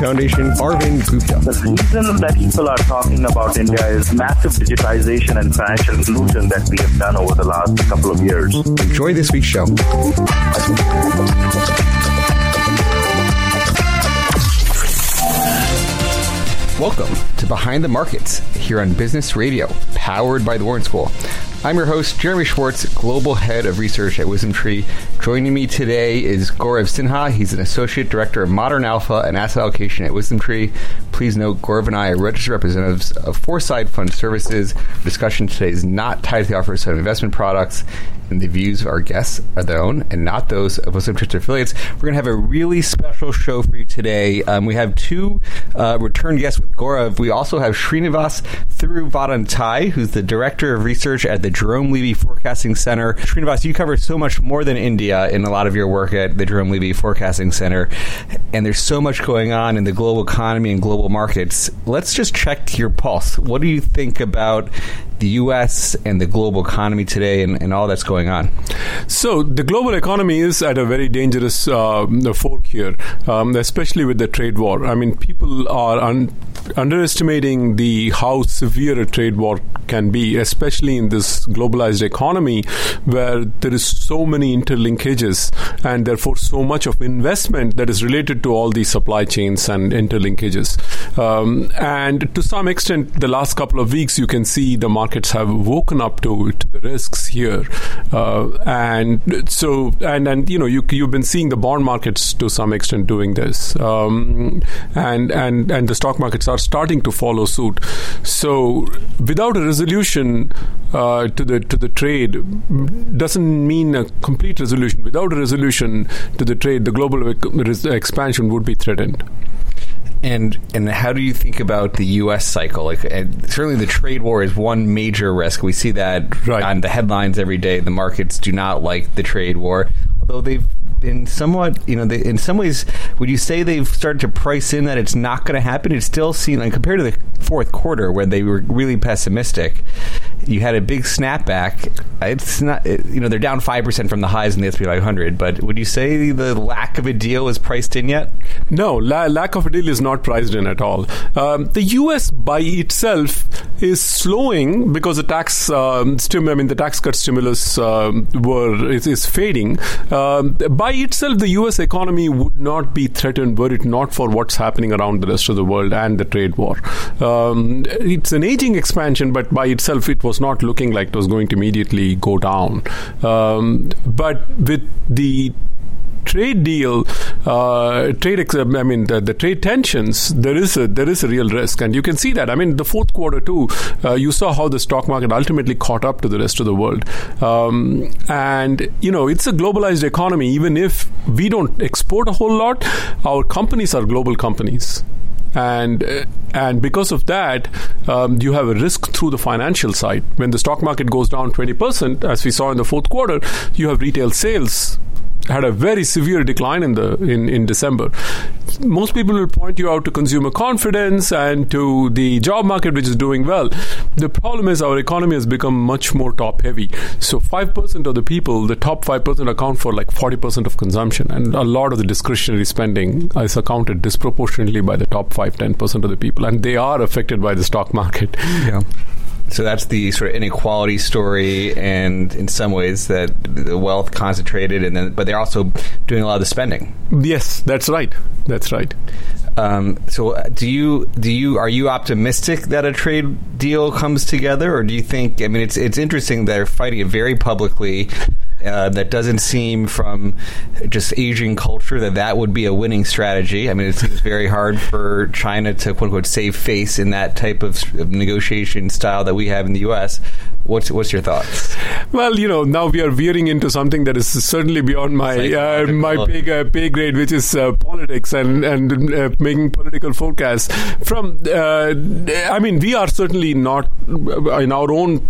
Foundation, Arvind Gupta. The reason that people are talking about India is massive digitization and financial inclusion that we have done over the last couple of years. Enjoy this week's show. Welcome to Behind the Markets here on Business Radio, powered by the Wharton School. I'm your host, Jeremy Schwartz, Global Head of Research at WisdomTree. Joining me today is Gaurav Sinha. He's an Associate Director of Modern Alpha and Asset Allocation at WisdomTree. Please note, Gaurav and I are registered representatives of Foreside Fund Services. Discussion today is not tied to the offers of investment products, and the views of our guests are their own and not those of WisdomTree's affiliates. We're going to have a really special show for you today. Um, we have two uh, return guests with Gaurav. We also have Srinivas Thiruvadanthai, who's the Director of Research at the Jerome Levy Forecasting Center. Srinivas, you cover so much more than India in a lot of your work at the Jerome Levy Forecasting Center, and there's so much going on in the global economy and global markets. Let's just check your pulse. What do you think about the U.S. and the global economy today and, and all that's going on? So, the global economy is at a very dangerous uh, fork here, um, especially with the trade war. I mean, people are un- underestimating the how severe a trade war can be, especially in this globalized economy where there is so many interlinkages and therefore so much of investment that is related to all these supply chains and interlinkages. Um, and to some extent, the last couple of weeks, you can see the markets have woken up to, to the risks here. Uh, and so, and, and, you know, you, you've been seeing the bond markets to some extent doing this. Um, and, and, and the stock markets are starting to follow suit. So, without a resolution uh, to the to the trade, doesn't mean a complete resolution. Without a resolution to the trade, the global expansion would be threatened. And and how do you think about the U.S. cycle? Like certainly, the trade war is one major risk. We see that right. on the headlines every day. The markets do not like the trade war, although they've been somewhat, you know, they, in some ways, would you say they've started to price in that it's not going to happen? It's still seen, like, compared to the fourth quarter where they were really pessimistic, you had a big snapback. It's not, it, you know, they're down 5% from the highs in the S&P 500, but would you say the lack of a deal is priced in yet? No, la- lack of a deal is not priced in at all. Um, the U.S. by itself is slowing because the tax, um, stim- I mean, the tax cut stimulus um, were is, is fading. Um, by itself, the U.S. economy would not be threatened were it not for what's happening around the rest of the world and the trade war. Um, it's an aging expansion, but by itself, it was not looking like it was going to immediately go down. Um, but with the trade deal, uh, trade. Ex- I mean, the, the, trade tensions. There is a there is a real risk, and you can see that. I mean, the fourth quarter too. Uh, you saw how the stock market ultimately caught up to the rest of the world, um, and you know, it's a globalized economy. Even if we don't export a whole lot, our companies are global companies and and because of that, um, you have a risk through the financial side. When the stock market goes down twenty percent, as we saw in the fourth quarter, you have retail sales had a very severe decline in the in, in December. Most people will point you out to consumer confidence and to the job market, which is doing well. The problem is our economy has become much more top heavy. So five percent of the people, the top five percent, account for like forty percent of consumption, and a lot of the discretionary spending is accounted disproportionately by the top five ten percent of the people, and they are affected by the stock market. Yeah. So that's the sort of inequality story, and in some ways that the wealth concentrated, and then but they're also doing a lot of the spending. Yes, that's right. That's right. Um, so, uh, do you do you are you optimistic that a trade deal comes together, or do you think? I mean, it's it's interesting they're fighting it very publicly. Uh, that doesn't seem from just Asian culture that that would be a winning strategy. I mean, it seems very hard for China to quote unquote save face in that type of, of negotiation style that we have in the U.S. What's what's your thoughts? Well, you know, now we are veering into something that is certainly beyond my uh, my pay, uh, pay grade, which is uh, politics and and uh, making political forecasts. From, uh, I mean, we are certainly not in our own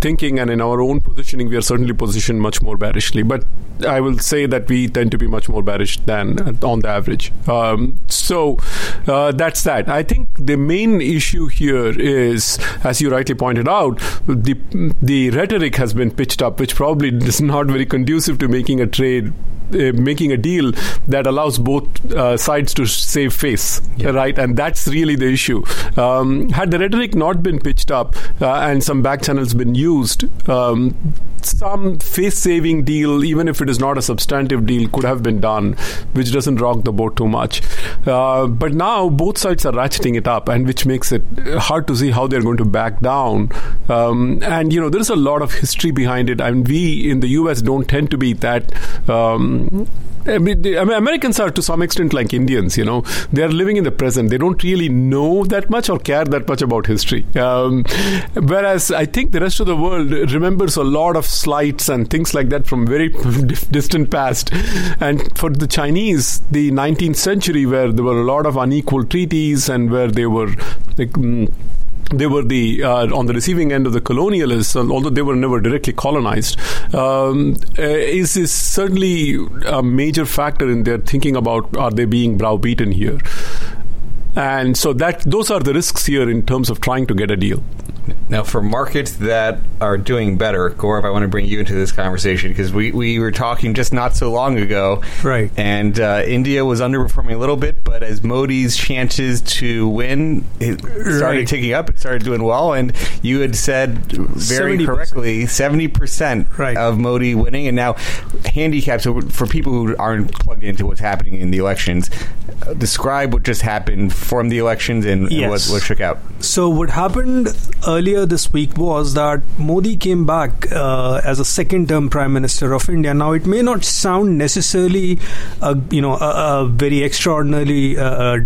thinking and in our own positioning, we are certainly positioned much more bearishly. But I will say that we tend to be much more bearish than uh, on the average. Um, so uh, that's that. I think the main issue here is, as you rightly pointed out, the the rhetoric has been pitched up, which probably is not very conducive to making a trade uh, making a deal that allows both uh, sides to save face, yeah. right? And that's really the issue. Um, had the rhetoric not been pitched up uh, and some back channels been used, um, some face saving deal, even if it is not a substantive deal, could have been done, which doesn't rock the boat too much. Uh, but now both sides are ratcheting it up, and which makes it hard to see how they're going to back down. Um, and you know, there's a lot of history behind it, I and we in the U.S. don't tend to be that. Um, Mean, I mean, Americans are to some extent like Indians. You know, they are living in the present. They don't really know that much or care that much about history. Um, whereas I think the rest of the world remembers a lot of slights and things like that from very distant past. And for the Chinese, the 19th century, where there were a lot of unequal treaties and where they were like. They were the uh, on the receiving end of the colonialists, although they were never directly colonized, um, uh, is, is certainly a major factor in their thinking about are they being browbeaten here, and so that those are the risks here in terms of trying to get a deal. Now, for markets that are doing better, Gaurav, I want to bring you into this conversation because we, we were talking just not so long ago. Right. And uh, India was underperforming a little bit, but as Modi's chances to win it started right. ticking up, it started doing well. And you had said very 70%. correctly 70% right. of Modi winning. And now, handicaps so for people who aren't plugged into what's happening in the elections, uh, describe what just happened from the elections and, yes. what, what shook out. So, what happened earlier this week was that Modi came back uh, as a second term prime minister of India. Now, it may not sound necessarily, a, you know, a, a very extraordinarily uh,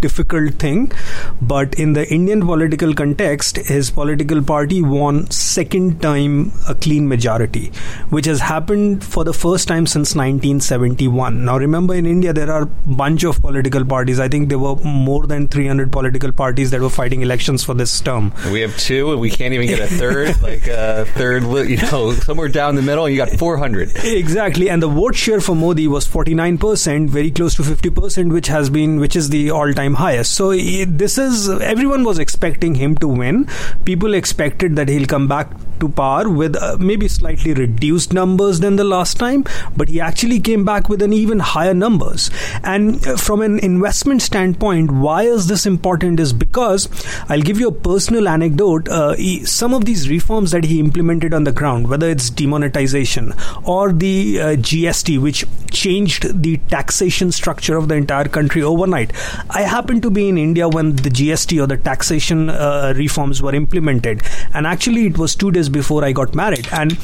difficult thing. But in the Indian political context, his political party won second time a clean majority, which has happened for the first time since 1971. Now, remember, in India, there are a bunch of political parties. I think there were more than 300 political parties that were fighting elections for this term. We have two, and we can't even get a third, like a third, you know, somewhere down the middle, you got 400. Exactly. And the vote share for Modi was 49%, very close to 50%, which has been, which is the all time time highest. So this is everyone was expecting him to win. People expected that he'll come back to par with uh, maybe slightly reduced numbers than the last time, but he actually came back with an even higher numbers. And uh, from an investment standpoint, why is this important? Is because I'll give you a personal anecdote. Uh, he, some of these reforms that he implemented on the ground, whether it's demonetization or the uh, GST, which changed the taxation structure of the entire country overnight. I have happened to be in India when the GST or the taxation uh, reforms were implemented. And actually, it was two days before I got married. And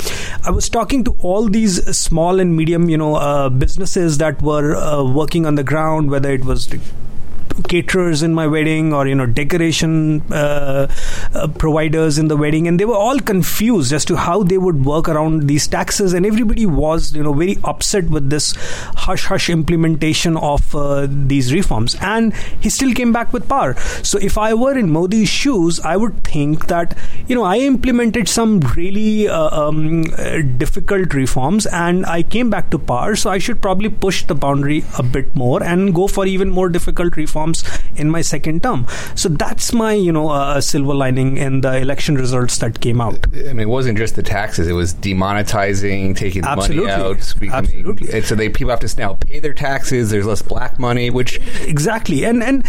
I was talking to all these small and medium, you know, uh, businesses that were uh, working on the ground, whether it was caterers in my wedding or you know decoration uh, uh, providers in the wedding and they were all confused as to how they would work around these taxes and everybody was you know very upset with this hush hush implementation of uh, these reforms and he still came back with power. So if i were in modi's shoes i would think that you know i implemented some really uh, um, difficult reforms and i came back to power so i should probably push the boundary a bit more and go for even more difficult reforms reforms in my second term. So that's my, you know, uh, silver lining in the election results that came out. I mean, it wasn't just the taxes; it was demonetizing, taking Absolutely. money out. Absolutely. And so they people have to now pay their taxes. There's less black money, which exactly, and and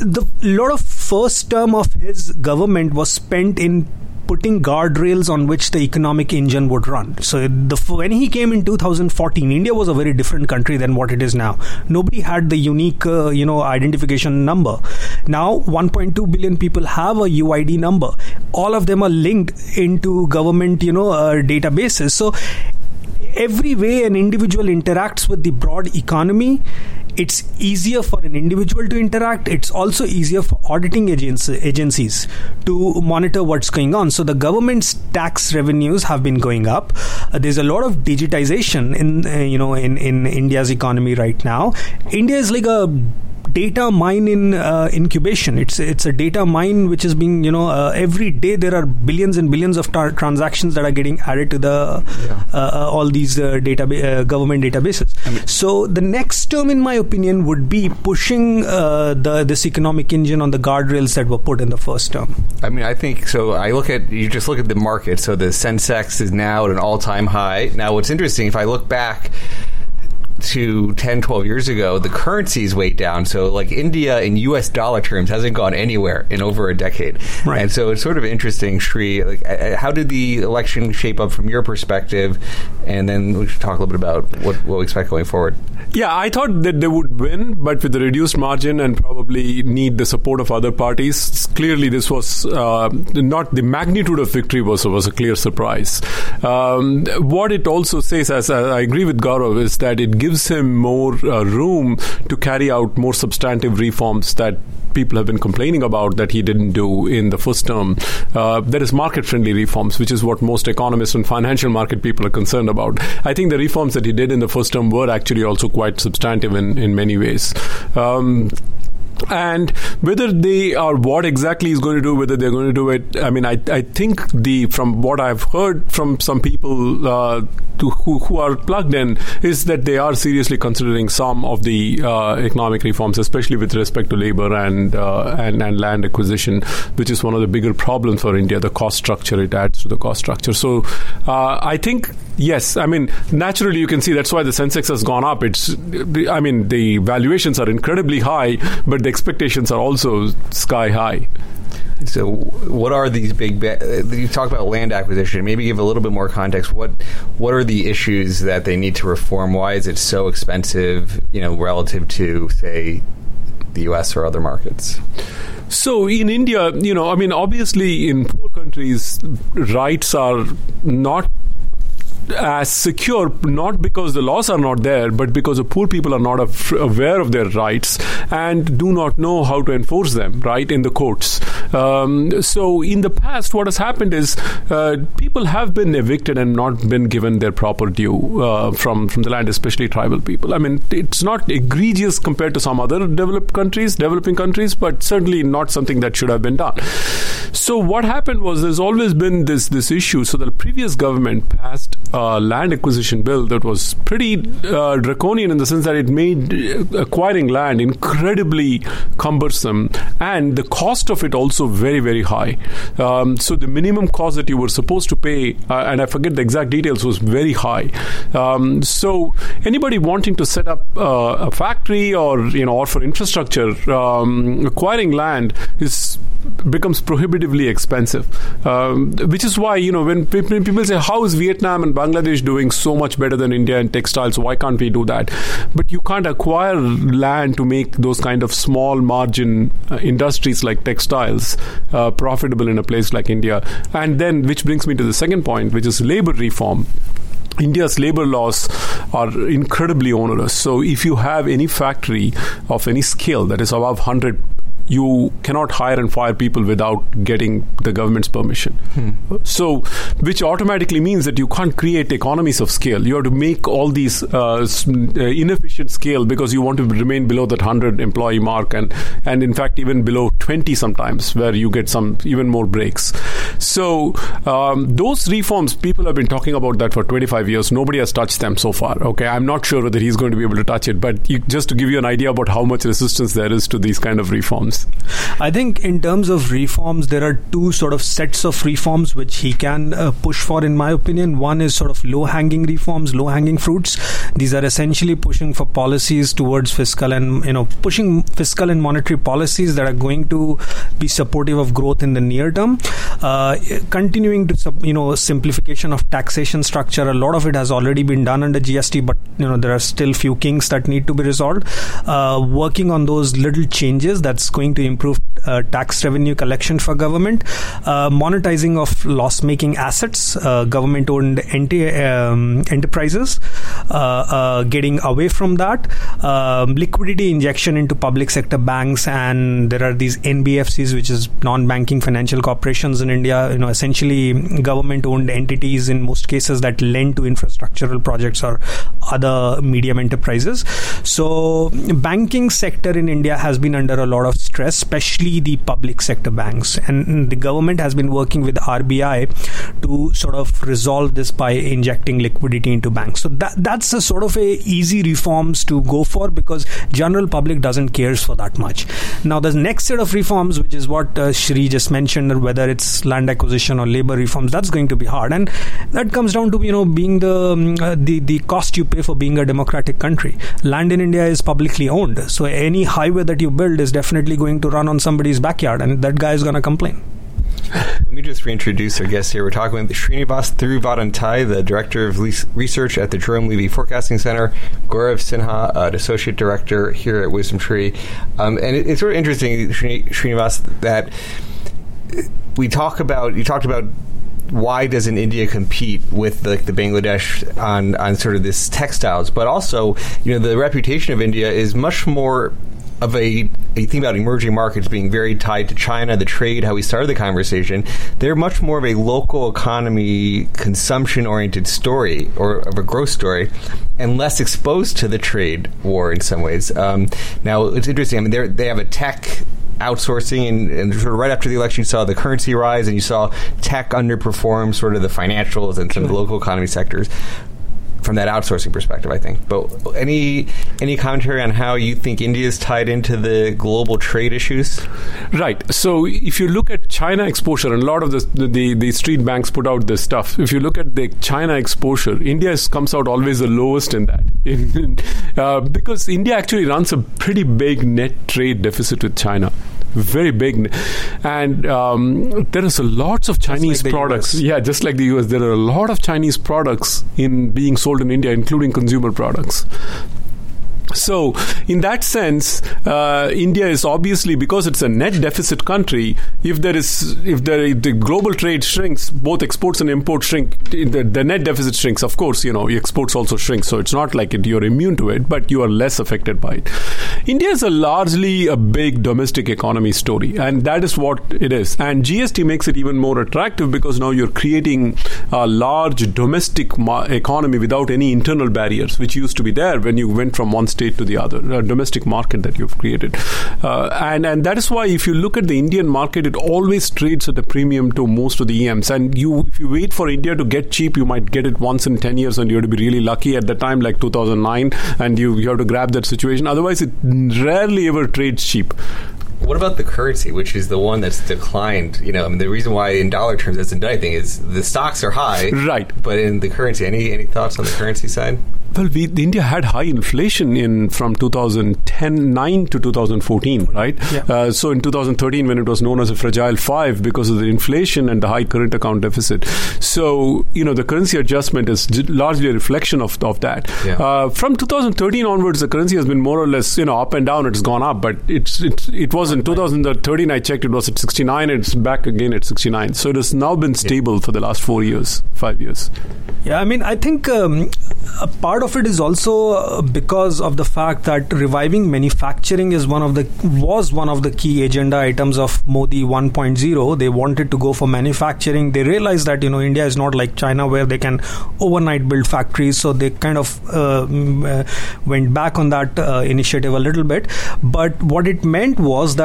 the lot of first term of his government was spent in putting guardrails on which the economic engine would run. So the, when he came in 2014, India was a very different country than what it is now. Nobody had the unique, uh, you know, identification number. Now 1.2 billion people have a UID number. All of them are linked into government, you know, uh, databases. So every way an individual interacts with the broad economy, it's easier for an individual to interact. It's also easier for auditing agencies to monitor what's going on. So the government's tax revenues have been going up. Uh, there's a lot of digitization in uh, you know in in India's economy right now. India is like a data mine in uh, incubation. It's it's a data mine which is being you know uh, every day there are billions and billions of tar- transactions that are getting added to the yeah. uh, uh all these uh, data uh, government databases. I mean, so the next term, in my opinion, would be pushing the this economic engine on the guardrails that were put in the first term. I mean, I think so. I look at you just look at the market. So the Sensex is now at an all time high. Now, what's interesting if I look back to 10, 12 years ago, the currency's way down. So, like India in U.S. dollar terms hasn't gone anywhere in over a decade. Right. And so it's sort of interesting, Sri. Like, uh, how did the election shape up from your perspective? And then we should talk a little bit about what, what we expect going forward. Yeah, I thought that they would win, but with the reduced margin and probably need the support of other parties. Clearly, this was uh, not the magnitude of victory was was a clear surprise. Um, what it also says, as I agree with Gaurav, is that it gives him more uh, room to carry out more substantive reforms that people have been complaining about that he didn't do in the first term. Uh, there is market friendly reforms, which is what most economists and financial market people are concerned about. I think the reforms that he did in the first term were actually also quite substantive in, in many ways. Um, and whether they are what exactly is going to do whether they're going to do it i mean i, I think the from what i've heard from some people uh, who, who are plugged in is that they are seriously considering some of the uh, economic reforms especially with respect to labor and, uh, and and land acquisition which is one of the bigger problems for india the cost structure. It adds to the cost structure. So uh, i think yes i mean naturally you can see that's why the sensex has gone up. It's i mean the valuations are incredibly high but the expectations are also sky high. So, what are these big? Uh, you talk about land acquisition. Maybe give a little bit more context. What What are the issues that they need to reform? Why is it so expensive? You know, relative to say the U.S. or other markets. So in India, you know, I mean, obviously in poor countries, rights are not as secure not because the laws are not there but because the poor people are not aware of their rights and do not know how to enforce them right in the courts. Um, so in the past what has happened is uh, people have been evicted and not been given their proper due uh, from from the land especially tribal people. I mean it's not egregious compared to some other developed countries developing countries but certainly not something that should have been done so what happened was there's always been this this issue so the previous government passed a land acquisition bill that was pretty uh, draconian in the sense that it made acquiring land incredibly cumbersome and the cost of it also very, very high. Um, so the minimum cost that you were supposed to pay, uh, and I forget the exact details, was very high. Um, so anybody wanting to set up uh, a factory or you know or for infrastructure, um, acquiring land is becomes prohibitively expensive. Um, which is why you know when people say how is Vietnam and Bangladesh doing so much better than India in textiles, why can't we do that? But you can't acquire land to make those kind of small margin uh, industries like textiles uh, profitable in a place like India. And then, which brings me to the second point, which is labor reform. India's labor laws are incredibly onerous. So, if you have any factory of any scale that is above 100 you cannot hire and fire people without getting the government's permission. Hmm. So, which automatically means that you can't create economies of scale. You have to make all these uh, uh inefficient scale because you want to remain below that 100 employee mark and, and in fact, even below 20 sometimes, where you get some even more breaks. So, um, those reforms, people have been talking about that for 25 years. Nobody has touched them so far. Okay, I'm not sure whether he's going to be able to touch it, but you, just to give you an idea about how much resistance there is to these kind of reforms I think in terms of reforms, there are two sort of sets of reforms which he can uh, push for, in my opinion. One is sort of low hanging reforms, low hanging fruits. These are essentially pushing for policies towards fiscal and, you know, pushing fiscal and monetary policies that are going to be supportive of growth in the near term. Uh, continuing to, you know, simplification of taxation structure. A lot of it has already been done under GST, but, you know, there are still few kinks that need to be resolved. Uh, working on those little changes that's going going to improve uh, tax revenue collection for government, uh, monetizing of loss-making assets, uh, government-owned enti- um, enterprises, uh, uh, getting away from that, um, liquidity injection into public sector banks, and there are these NBFCs, which is non-banking financial corporations in India. You know, essentially government-owned entities in most cases that lend to infrastructural projects or other medium enterprises. So, banking sector in India has been under a lot of stress, especially the public sector banks, and the government has been working with RBI to sort of resolve this by injecting liquidity into banks. So that that's a sort of a easy reforms to go for because general public doesn't cares for that much. Now the next set of reforms, which is what uh, Sri just mentioned, whether it's land acquisition or labor reforms, that's going to be hard, and that comes down to you know being the um, uh, the the cost you pay for being a democratic country. Land in India is publicly owned, so any highway that you build is definitely going to run on somebody's backyard, and that guy is going to complain. Let me just reintroduce our guest here. We're talking with Srinivas Thiruvadanthai, the Director of Research at the Jerome Levy Forecasting Center, Gaurav Sinha, uh, Associate Director here at WisdomTree. Um, and it, it's sort of interesting, Srinivas, that we talk about, you talked about why doesn't India compete with like the Bangladesh on on sort of this textiles? But also, you know, the reputation of India is much more of a, a thing about emerging markets being very tied to China, the trade, how we started the conversation, they're much more of a local economy, consumption oriented story or of a growth story and less exposed to the trade war in some ways. Um, now, it's interesting. I mean, they have a tech outsourcing and, and, sort of right after the election you saw the currency rise and you saw tech underperform sort of the financials and some of the local economy sectors from that outsourcing perspective, I think. But any any commentary on how you think India is tied into the global trade issues? Right. So if you look at China exposure, and a lot of the the, the street banks put out this stuff. If you look at the China exposure, India comes out always the lowest in that, uh, because India actually runs a pretty big net trade deficit with China very big, and um, there is a lots of Chinese like products. Yeah, just like the US, there are a lot of Chinese products in being sold in India, including consumer products. So, in that sense, uh, India is obviously because it's a net deficit country. If there is, if the the global trade shrinks, both exports and imports shrink. The, the, net deficit shrinks. Of course, you know exports also shrink. So it's not like it, you're immune to it, but you are less affected by it. India is a largely a big domestic economy story, and that is what it is. And GST makes it even more attractive because now you're creating a large domestic ma- economy without any internal barriers, which used to be there when you went from one state state to the other, a domestic market that you've created. Uh, and, and that is why if you look at the Indian market, it always trades at a premium to most of the EMs. And you, if you wait for India to get cheap, you might get it once in 10 years and you have to be really lucky at the time, like 2009, and you, you have to grab that situation. Otherwise, it rarely ever trades cheap. What about the currency, which is the one that's declined? You know, I mean, the reason why in dollar terms that's done anything is the stocks are high, right? But in the currency, any any thoughts on the currency side? Well, we, India had high inflation in from 2010 9 to 2014, right? Yeah. Uh, so in 2013, when it was known as a fragile five because of the inflation and the high current account deficit, so you know the currency adjustment is largely a reflection of of that. Yeah. Uh, from 2013 onwards, the currency has been more or less you know up and down. It's gone up, but it's, it's it was in 2013. I checked, it was at 69. It's back again at 69. So it has now been stable yeah. for the last four years, five years. Yeah, I mean, I think um, a part part of it is also uh, because of the fact that reviving manufacturing is one of the was one of the key agenda items of Modi 1.0. They wanted to go for manufacturing. They realized that you know India is not like China where they can overnight build factories. So they kind of uh, uh, went back on that uh, initiative a little bit. But what it meant was that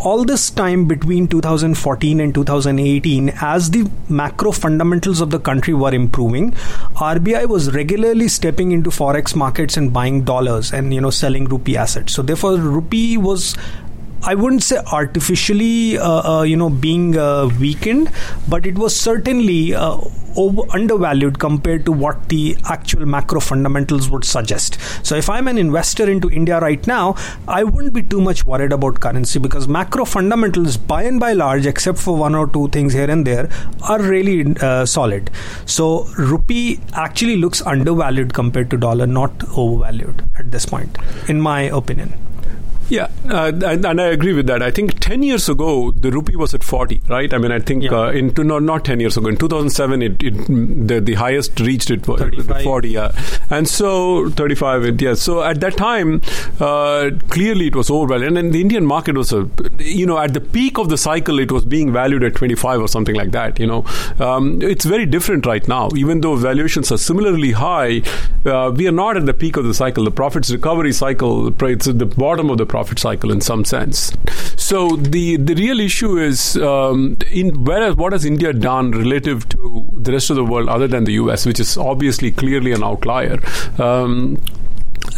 all this time between 2014 and 2018, as the macro fundamentals of the country were improving, RBI was regularly stepping into forex markets and buying dollars and you know selling rupee assets. So therefore, rupee was I wouldn't say artificially, uh, uh, you know, being uh, weakened, but it was certainly uh, over, undervalued compared to what the actual macro fundamentals would suggest. So, if I'm an investor into India right now, I wouldn't be too much worried about currency because macro fundamentals, by and by large, except for one or two things here and there, are really uh, solid. So, rupee actually looks undervalued compared to dollar, not overvalued at this point, in my opinion. Yeah, uh, and, and, I agree with that. I think 10 years ago, the rupee was at 40, right? I mean, I think yeah. uh, in no, not 10 years ago, in 2007, it, it the, the highest reached it for 40, yeah. And so 35, yeah. So at that time, uh, clearly it was overvalued. And the Indian market was, a, you know, at the peak of the cycle, it was being valued at 25 or something like that, you know. Um, it's very different right now. Even though valuations are similarly high, uh, we are not at the peak of the cycle. The profits recovery cycle, it's at the bottom of the profit cycle in some sense. So the the real issue is um, in where what has India done relative to the rest of the world other than the US, which is obviously clearly an outlier. Um,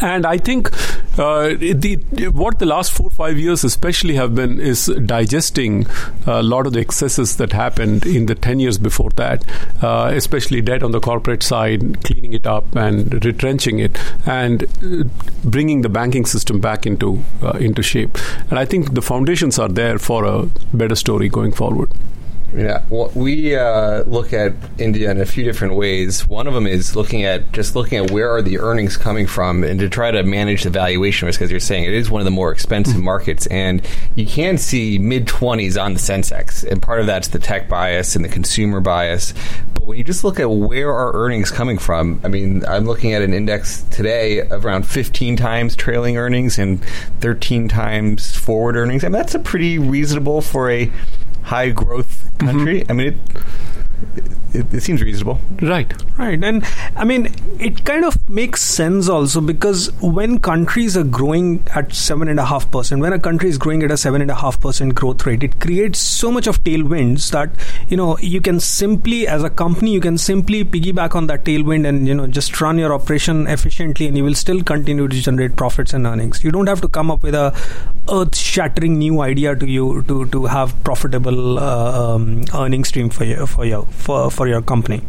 and I think uh, the, what the last four five years especially have been is digesting a lot of the excesses that happened in the ten years before that, uh, especially debt on the corporate side, cleaning it up and retrenching it, and bringing the banking system back into uh, into shape. And I think the foundations are there for a better story going forward. Yeah, well, we uh, look at India in a few different ways. One of them is looking at just looking at where are the earnings coming from, and to try to manage the valuation risk. As you're saying, it is one of the more expensive mm-hmm. markets, and you can see mid twenties on the Sensex, and part of that's the tech bias and the consumer bias. But when you just look at where are earnings coming from, I mean, I'm looking at an index today of around 15 times trailing earnings and 13 times forward earnings. I mean, that's a pretty reasonable for a high growth country. Mm-hmm. I mean, it, it, it, seems reasonable. Right. Right. And I mean, it kind of makes sense also because when countries are growing at 7.5%, when a country is growing at a 7.5% growth rate, it creates so much of tailwinds that, you know, you can simply, as a company, you can simply piggyback on that tailwind and, you know, just run your operation efficiently and you will still continue to generate profits and earnings. You don't have to come up with a earth shattering new idea to you to, to have profitable uh, um, earning stream for you, for your, for, for your company.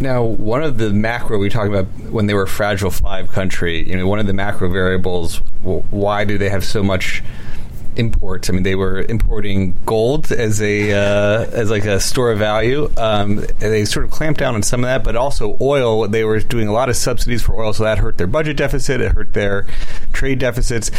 Now, one of the macro we talked about when they were a fragile five country, you know, one of the macro variables, why do they have so much imports? I mean, they were importing gold as a uh, as like a store of value. Um, they sort of clamped down on some of that, but also oil. They were doing a lot of subsidies for oil, so that hurt their budget deficit. It hurt their trade deficits.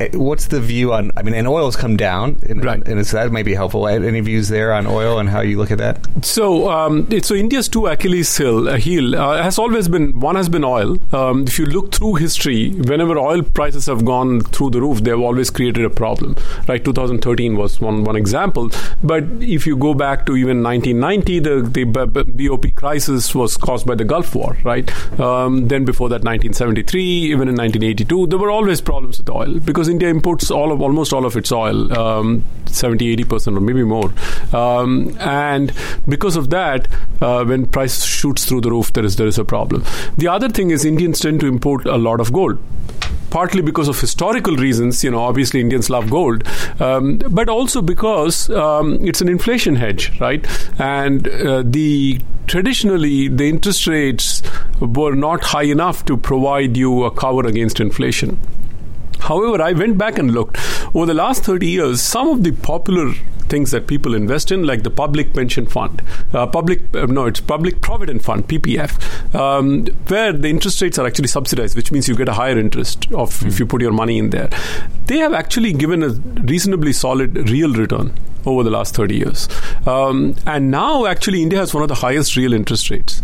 Eh, what's the view on? I mean, and oil's come down, and, right? And so that might be helpful. Any views there on oil and how you look at that? So, um, so India's two Achilles heel, uh, heel uh, has always been one has been oil. Um, if you look through history, whenever oil prices have gone through the roof, they've always created a problem. Right? 2013 was one one example. But if you go back to even 1990, the the BOP crisis was caused by the Gulf War. Right? Um, then before that, 1973, even in 1982, there were always problems with oil because India imports all of almost all of its oil, um, 70, 80 percent, or maybe more. Um, and because of that, uh, when price shoots through the roof, there is there is a problem. The other thing is Indians tend to import a lot of gold partly because of historical reasons. You know, obviously Indians love gold, um, but also because um, it's an inflation hedge, right? And uh, the traditionally the interest rates were not high enough to provide you a cover against inflation. However, I went back and looked over the last 30 years, some of the popular things that people invest in, like the public pension fund, uh, public uh, no, it's public provident fund (PPF), um, where the interest rates are actually subsidized, which means you get a higher interest of mm. if you put your money in there. They have actually given a reasonably solid real return over the last 30 years. Um, and now, actually, India has one of the highest real interest rates.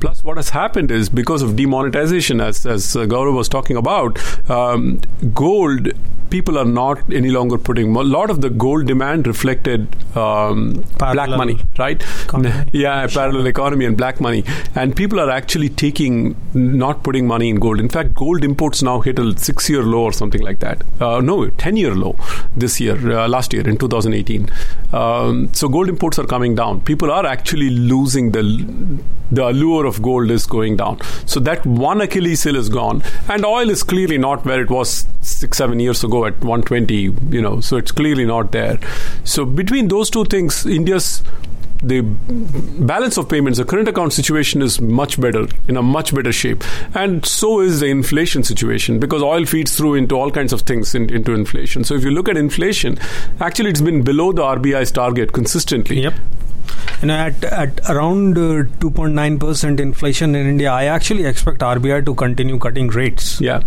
Plus, what has happened is because of demonetization, as, as uh, Gaurav was talking about, um, gold people are not any longer putting a lot of the gold demand reflected um, black money, right? Economy. Yeah, parallel economy and black money, and people are actually taking not putting money in gold. In fact, gold imports now hit a six-year low or something like that. Uh, no, ten-year low this year, uh, last year in 2018. Um, so gold imports are coming down. People are actually losing the the allure of gold is going down. So that one Achilles heel is gone, and oil is clearly not where it was six, seven years ago at 120. You know, so it's clearly not there. So between those two things, India's the balance of payments, the current account situation is much better, in a much better shape. And so is the inflation situation because oil feeds through into all kinds of things in, into inflation. So if you look at inflation, actually it's been below the RBI's target consistently. Yep you know, at, at around 2.9% uh, inflation in India, I actually expect RBI to continue cutting rates. Yeah.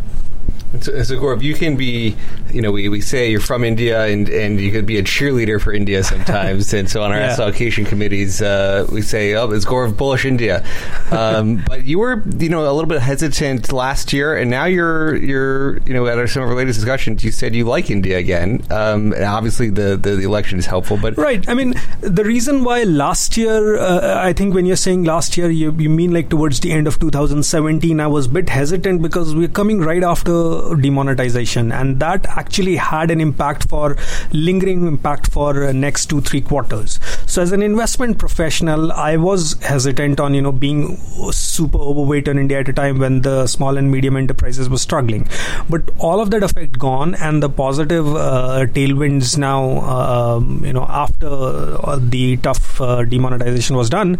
So, so Gaurav, you can be, you know, we, we say you're from India and, and you could be a cheerleader for India sometimes. and so on our Yeah. allocation committees, uh, we say, oh, is Gaurav bullish India? Um, but you were, you know, a little bit hesitant last year, and now you're, you're, you know, at our, some of our latest discussions, you said you like India again. Um, and obviously, the, the, the election is helpful, but Right. I mean, the reason why last year, uh, I think when you're saying last year, you, you mean like towards the end of 2017, I was a bit hesitant because we're coming right after demonetization, and that actually had an impact for lingering impact for next two, three quarters. So, as an investment professional, I was hesitant on, you know, being super overweight on India at a time when the small and medium enterprises were struggling. But all of that effect gone, and the positive uh, tailwinds now, um, you know, after uh, the tough uh, demonetization was done,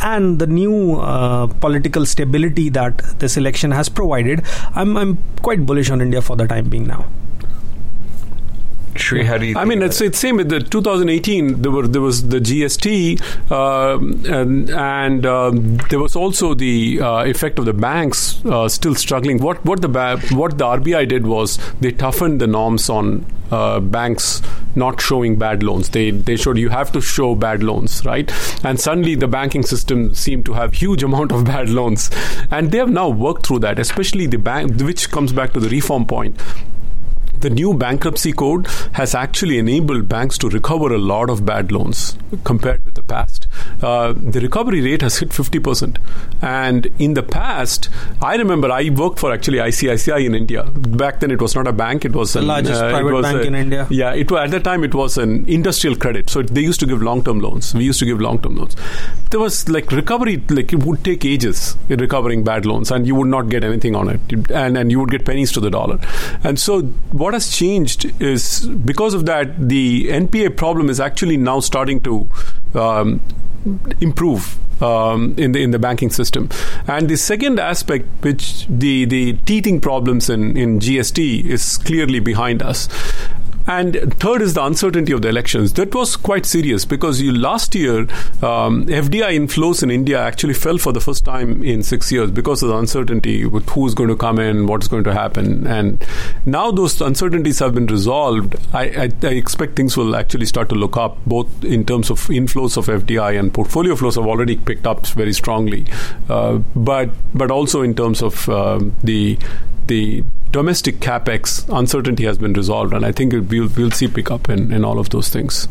and the new uh, political stability that this election has provided, I'm, I'm quite bullish on India for the time being now. Sri, how do you I mean, it's it? it's same with the 2018. There were there was the GST, um, and and um, there was also the uh, effect of the banks uh, still struggling. What what the ba- what the RBI did was they toughened the norms on uh, banks not showing bad loans. They they showed you have to show bad loans, right? And suddenly the banking system seemed to have huge amount of bad loans, and they have now worked through that. Especially the bank, which comes back to the reform point the new bankruptcy code has actually enabled banks to recover a lot of bad loans compared with the past. Uh, the recovery rate has hit 50%. And in the past, I remember I worked for actually ICICI in India. Back then, it was not a bank, it was The an, largest it private bank a- in India. Yeah, it was, at that time, it was an industrial credit. So they used to give long term loans. We used to give long term loans. There was like recovery, like it would take ages in recovering bad loans, and you would not get anything on it. And, and you would get pennies to the dollar. And so what has changed is because of that, the NPA problem is actually now starting to um, improve um, in the in the banking system. And the second aspect, which the the teething problems in in GST is clearly behind us. And third is the uncertainty of the elections. That was quite serious because you last year um, FDI inflows in India actually fell for the first time in six years because of the uncertainty with who's going to come in, what's going to happen, and now those uncertainties have been resolved. I, I, I expect things will actually start to look up, both in terms of inflows of FDI and portfolio flows have already picked up very strongly, uh, but but also in terms of um, the the domestic capex uncertainty has been resolved, and I think it, we'll we'll see pickup in, in all of those things.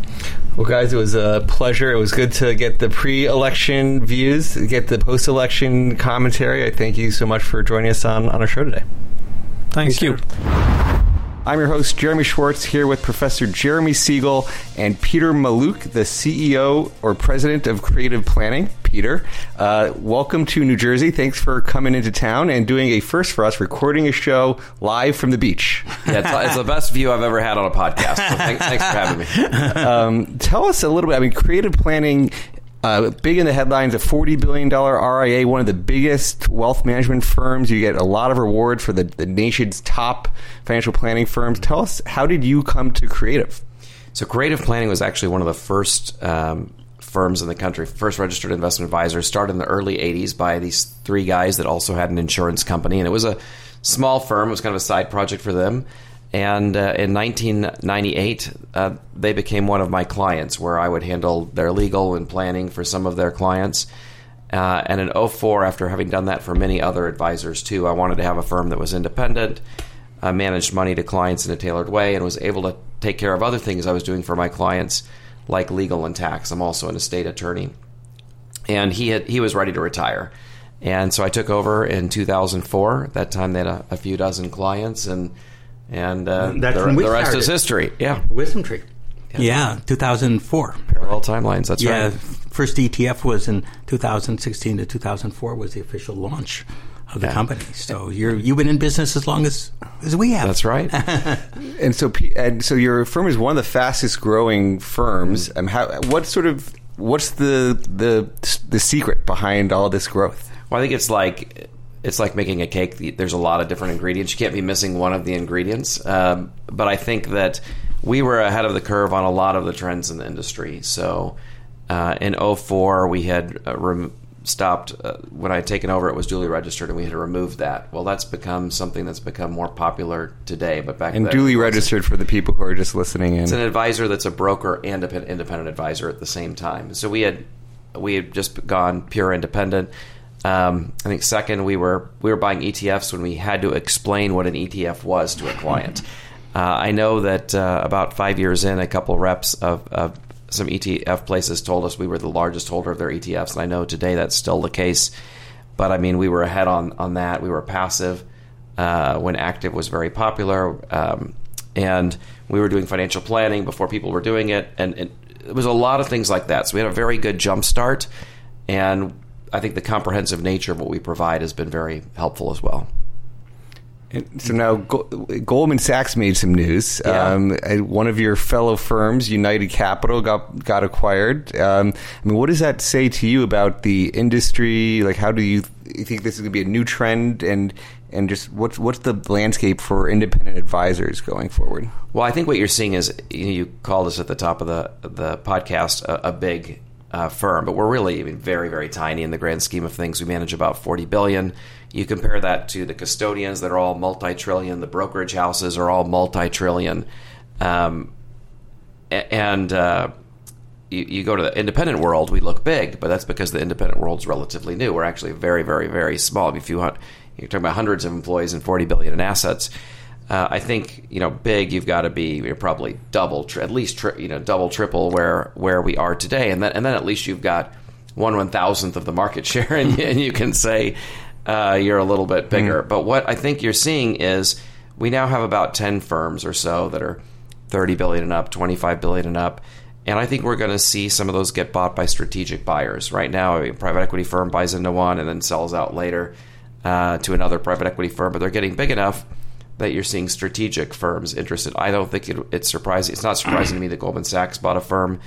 Well, guys, it was a pleasure. It was good to get the pre-election views, get the post-election commentary. I thank you so much for joining us on, on our show today. Thanks, Thank you. I'm your host, Jeremy Schwartz, here with Professor Jeremy Siegel and Peter Mallouk, the CEO or President of Creative Planning. Peter, uh, welcome to New Jersey. Thanks for coming into town and doing a first for us, recording a show live from the beach. Yeah, it's, it's the best view I've ever had on a podcast. So thanks, thanks for having me. Um, tell us a little bit. I mean, creative planning. Uh, big in the headlines, a forty billion dollar RIA, one of the biggest wealth management firms. You get a lot of reward for the, the nation's top financial planning firms. Tell us, how did you come to creative? So, creative planning was actually one of the first um, firms in the country, first registered investment advisor. Started in the early '80s by these three guys that also had an insurance company, and it was a small firm. It was kind of a side project for them. And uh, in 1998, uh, they became one of my clients, where I would handle their legal and planning for some of their clients. Uh, and in 04, after having done that for many other advisors too, I wanted to have a firm that was independent, uh, managed money to clients in a tailored way, and was able to take care of other things I was doing for my clients, like legal and tax. I'm also an estate attorney. And he had, he was ready to retire. And so I took over in 2004. At that time, they had a, a few dozen clients, and and uh, That's the, when we the rest is history. Yeah, WisdomTree. Yeah, 2004. parallel timelines. That's right. yeah, right. first ETF was in 2016 to 2004 was the official launch of the Yeah. company. So you're you've been in business as long as as we have. That's right. And so, and so your firm is one of the fastest growing firms. Mm-hmm. Um, how, what sort of what's the the the secret behind all this growth? Well, I think it's like it's like making a cake. There's a lot of different ingredients. You can't be missing one of the ingredients. Um, but I think that we were ahead of the curve on a lot of the trends in the industry. So uh, in 04, we had uh, rem- stopped uh, when I had taken over. It was dually registered, and we had to remove that. Well, that's become something that's become more popular today. But back And then, dually registered for the people who are just listening in. It's an advisor that's a broker and an independent advisor at the same time. So we had we had just gone pure independent. Um, I think second we were we were buying ETFs when we had to explain what an ETF was to a client. Uh, I know that uh, about five years in, a couple reps of, of some ETF places told us we were the largest holder of their ETFs, and I know today that's still the case. But I mean, we were ahead on on that. We were passive uh, when active was very popular, um, and we were doing financial planning before people were doing it, and, and it was a lot of things like that. So we had a very good jump start, and I think the comprehensive nature of what we provide has been very helpful as well. And So now Go- Goldman Sachs made some news. Yeah. Um, one of your fellow firms, United Capital, got got acquired. Um, I mean, what does that say to you about the industry? Like, how do you, you think this is going to be a new trend? And and just what's what's the landscape for independent advisors going forward? Well, I think what you're seeing is you, know, you called us at the top of the the podcast a, a big uh, firm, but we're really very very tiny in the grand scheme of things. We manage about 40 billion. You compare that to the custodians that are all multi-trillion, the brokerage houses are all multi-trillion, um, and uh, you, you go to the independent world, we look big, but that's because the independent world's relatively new. We're actually very, very, very small. If you want, you're talking about hundreds of employees and 40 billion in assets. Uh, I think you know, big. You've got to be you're probably double, tri- at least tri- you know, double, triple where where we are today, and then and then at least you've got one one thousandth of the market share, and, and you can say uh, you're a little bit bigger. But what I think you're seeing is we now have about ten firms or so that are 30 billion and up, 25 billion and up. And I think we're going to see some of those get bought by strategic buyers. Right now, a private equity firm buys into one and then sells out later uh, to another private equity firm, but they're getting big enough that you're seeing strategic firms interested. I don't think it, it's surprising. It's not surprising to me that Goldman Sachs bought a firm.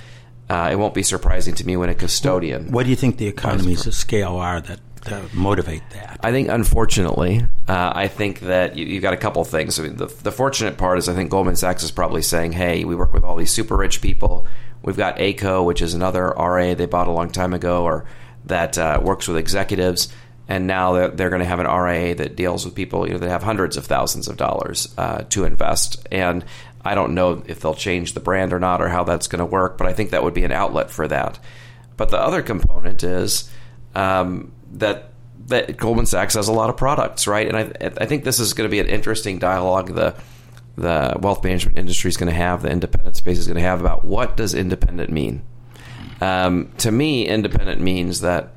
Uh, it won't be surprising to me when a custodian. What do you think the economies of scale are that uh, motivate that? I think, unfortunately, uh, I think that you, you've got a couple things. I mean, the, the fortunate part is I think Goldman Sachs is probably saying, hey, we work with all these super rich people. We've got Ayco, which is another RA they bought a long time ago, or that uh, works with executives. And now they're, they're going to have an RIA that deals with people you know, that have hundreds of thousands of dollars uh, to invest. And I don't know if they'll change the brand or not, or how that's going to work. But I think that would be an outlet for that. But the other component is um, that that Goldman Sachs has a lot of products, right? And I, I think this is going to be an interesting dialogue. The the wealth management industry is going to have, the independent space is going to have about what does independent mean. Um, to me, independent means that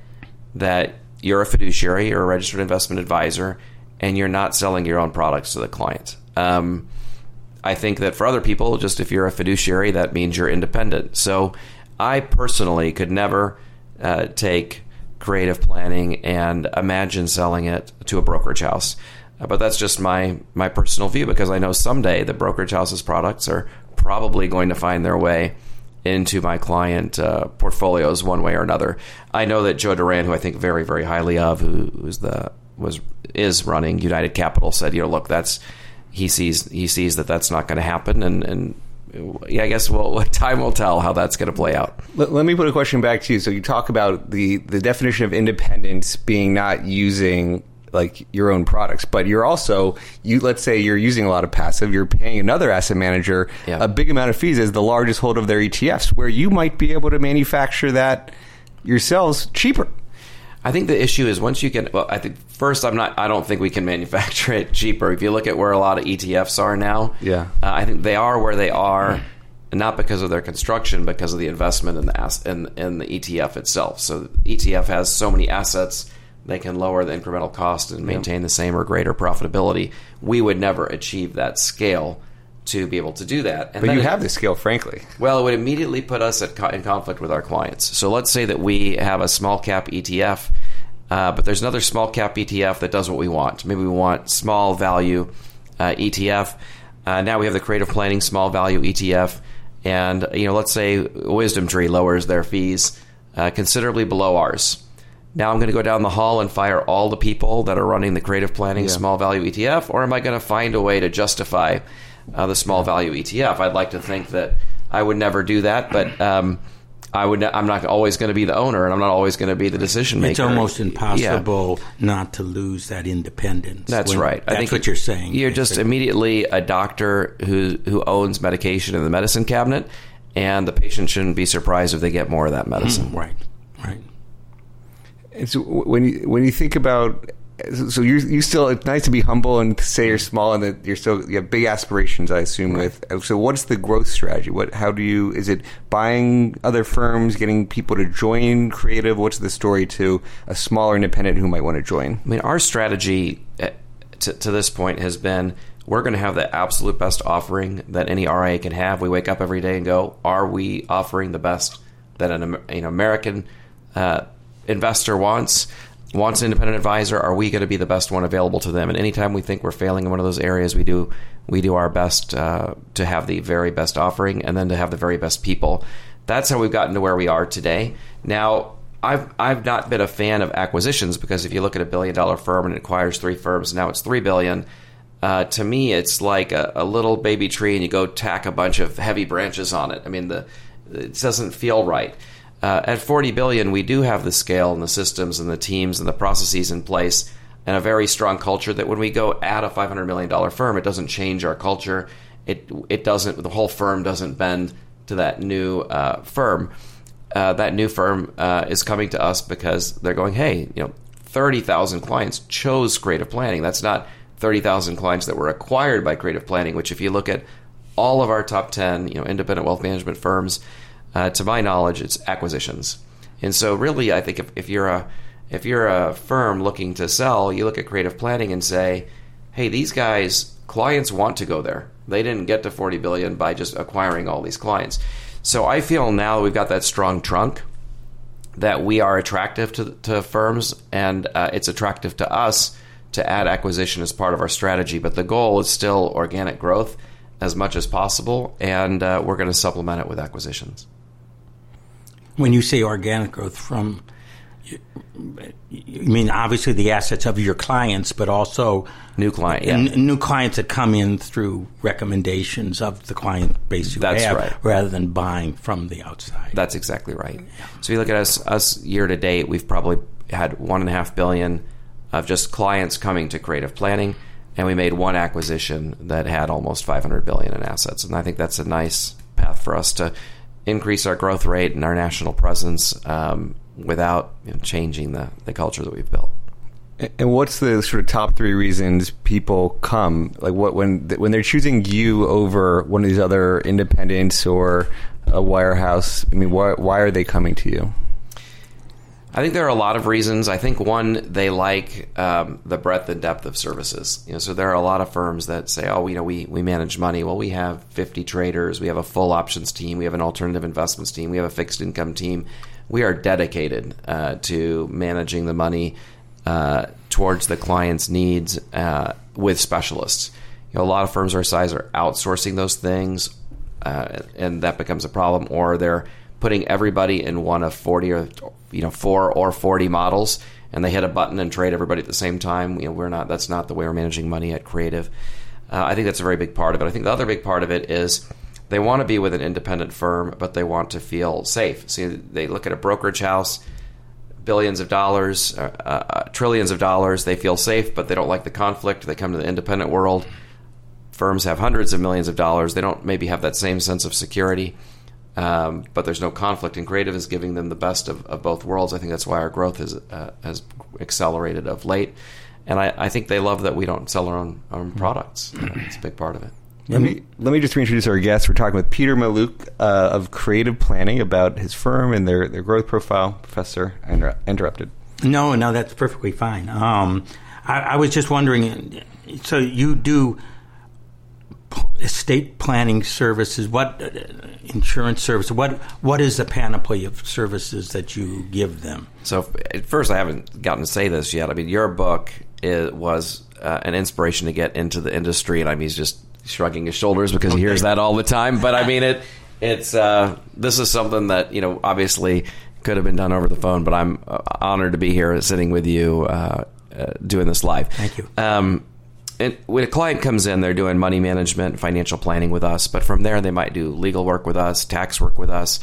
that you're a fiduciary or a registered investment advisor, and you're not selling your own products to the client. Um, I think that for other people, just if you're a fiduciary, that means you're independent. So I personally could never uh, take creative planning and imagine selling it to a brokerage house. Uh, but that's just my my personal view because I know someday the brokerage house's products are probably going to find their way into my client uh, portfolios one way or another. I know that Joe Duran, who I think very very highly of, who who's the was is running United Capital, said, you know, look, that's he sees he sees that that's not going to happen, and and yeah, I guess well, time will tell how that's going to play out. Let, let me put a question back to you. So you talk about the the definition of independence being not using like your own products, but you're also you. Let's say you're using a lot of passive. You're paying another asset manager Yeah. a big amount of fees as the largest hold of their ETFs, where you might be able to manufacture that yourselves cheaper. I think the issue is once you can. Well, I think first, I'm not. I don't think we can manufacture it cheaper. If you look at where a lot of ETFs are now, Yeah. uh, I think they are where they are, not because of their construction, because of the investment in the ass, in, in the ETF itself. So ETF has so many assets, they can lower the incremental cost and maintain the same or greater profitability. We would never achieve that scale to be able to do that. And But you it- have the scale, frankly. well, it would immediately put us at co- in conflict with our clients. So let's say that we have a small cap ETF, uh, but there's another small cap ETF that does what we want. Maybe we want small value uh, ETF. Uh, now we have the creative planning small value ETF, and you know, let's say WisdomTree lowers their fees uh, considerably below ours. Now I'm going to go down the hall and fire all the people that are running the creative planning small value ETF, or am I going to find a way to justify uh, the small value ETF? I'd like to think that I would never do that, but um, I would. I'm not always going to be the owner, and I'm not always going to be the decision maker. It's almost Yeah. impossible not to lose that independence. That's when- right. That's what you're saying. You're just immediately a doctor who who owns medication in the medicine cabinet, and the patient shouldn't be surprised if they get more of that medicine. right, right. And so when you when you think about so you you still it's nice to be humble and say you're small and that you're still you have big aspirations I assume with so what's the growth strategy? What how do you is it buying other firms getting people to join creative? What's the story to a smaller independent who might want to join? I mean, our strategy uh, to, to this point has been we're going to have the absolute best offering that any RIA can have. We wake up every day and go, are we offering the best that an know, American uh, investor wants? Wants an independent advisor? Are we going to be the best one available to them? And anytime we think we're failing in one of those areas, we do we do our best uh, to have the very best offering, and then to have the very best people. That's how we've gotten to where we are today. Now, I've I've not been a fan of acquisitions because if you look at a billion dollar firm and it acquires three firms, now it's three billion. Uh, to me, it's like a, a little baby tree, and you go tack a bunch of heavy branches on it. I mean, the it doesn't feel right. Uh, at 40 billion, we do have the scale and the systems and the teams and the processes in place, and a very strong culture. That when we go add a 500 million dollar firm, it doesn't change our culture. It it doesn't. The whole firm doesn't bend to that new uh, firm uh, that new firm uh, is coming to us because they're going, hey, you know, 30,000 clients chose creative planning. That's not 30,000 clients that were acquired by creative planning, which if you look at all of our top 10, you know, independent wealth management firms, uh, to my knowledge, it's acquisitions. And so really, I think if, if you're a if you're a firm looking to sell, you look at creative planning and say, hey, these guys, clients want to go there. They didn't get to 40 billion by just acquiring all these clients. So I feel now we've got that strong trunk that we are attractive to, to firms and uh, it's attractive to us to add acquisition as part of our strategy. But the goal is still organic growth as much as possible, and uh, we're going to supplement it with acquisitions. When you say organic growth from, you mean obviously the assets of your clients, but also New client, yeah. n- new clients that come in through recommendations of the client base you That's have, right. rather than buying from the outside. That's exactly right. So if you look at us, us year to date, we've probably had one and a half billion of just clients coming to creative planning, and we made one acquisition that had almost 500 billion in assets. And I think that's a nice path for us to increase our growth rate and our national presence um, without you know, changing the, the culture that we've built. And what's the sort of top three reasons people come? Like what when when they're choosing you over one of these other independents or a wirehouse? I mean, why why are they coming to you? I think there are a lot of reasons. I think one, they like um, the breadth and depth of services. You know, so there are a lot of firms that say, "Oh, you know, we we manage money. Well, we have 50 traders. We have a full options team. We have an alternative investments team. We have a fixed income team. We are dedicated uh, to managing the money uh, towards the client's needs uh, with specialists. You know, a lot of firms our size are outsourcing those things, uh, and that becomes a problem. Or they're putting everybody in one of 40 or you know four or 40 models and they hit a button and trade everybody at the same time. You know we're not that's not the way we're managing money at creative. Uh, i think that's a very big part of it. I think the other big part of it is they want to be with an independent firm but they want to feel safe. See they look at a brokerage house billions of dollars uh, uh, trillions of dollars they feel safe but they don't like the conflict. They come to the independent world. Firms have hundreds of millions of dollars. They don't maybe have that same sense of security um, but there's no conflict, and creative is giving them the best of, of both worlds. I think that's why our growth has uh, has accelerated of late, and I, I think they love that we don't sell our own, our own products. It's a big part of it. Let me let me just reintroduce our guest. We're talking with Peter Mallouk uh, of Creative Planning about his firm and their, their growth profile. Professor, I inter- interrupted. No, no, that's perfectly fine. Um, I, I was just wondering. So you do estate planning services? What uh, insurance services? What what is the panoply of services that you give them? So at first, I haven't gotten to say this yet. I mean, your book is, was uh, an inspiration to get into the industry, and I mean, he's just shrugging his shoulders because he hears that all the time. But I mean, it it's uh, this is something that you know obviously could have been done over the phone, but I'm uh, honored to be here sitting with you uh, uh, doing this live. Thank you. Um, and when a client comes in, they're doing money management, financial planning with us. But from there, they might do legal work with us, tax work with us.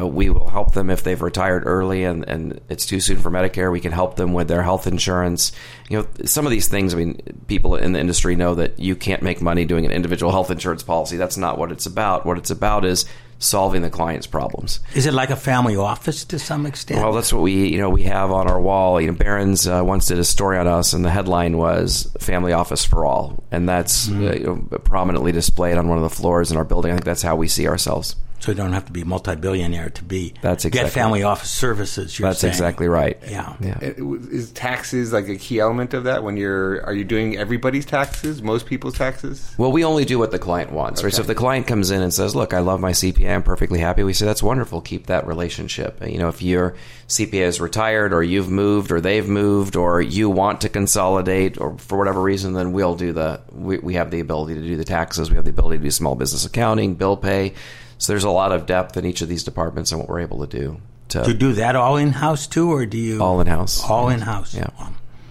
Uh, we will help them if they've retired early and, and it's too soon for Medicare. We can help them with their health insurance. You know, some of these things, I mean, people in the industry know that you can't make money doing an individual health insurance policy. That's not what it's about. What it's about is solving the client's problems. Is it like a family office to some extent? Well, that's what we you know we have on our wall. You know, Barron's uh, once did a story on us, and the headline was "Family Office for All," and that's mm-hmm. uh, you know, prominently displayed on one of the floors in our building. I think that's how we see ourselves. So you don't have to be multi-billionaire to be that's exactly get family office services. that's saying. exactly right. Yeah. yeah. Is taxes like a key element of that? When you're are you doing everybody's taxes, most people's taxes? Well, we only do what the client wants, okay. right? So if the client comes in and says, "Look, I love my CPA, I'm perfectly happy," we say that's wonderful. Keep that relationship. You know, if your CPA is retired, or you've moved, or they've moved, or you want to consolidate, or for whatever reason, then we'll do the. We, we have the ability to do the taxes. We have the ability to do small business accounting, bill pay so there's a lot of depth in each of these departments and what we're able to do. To, to do that all in house too, or do you all in house? All in house. Yeah.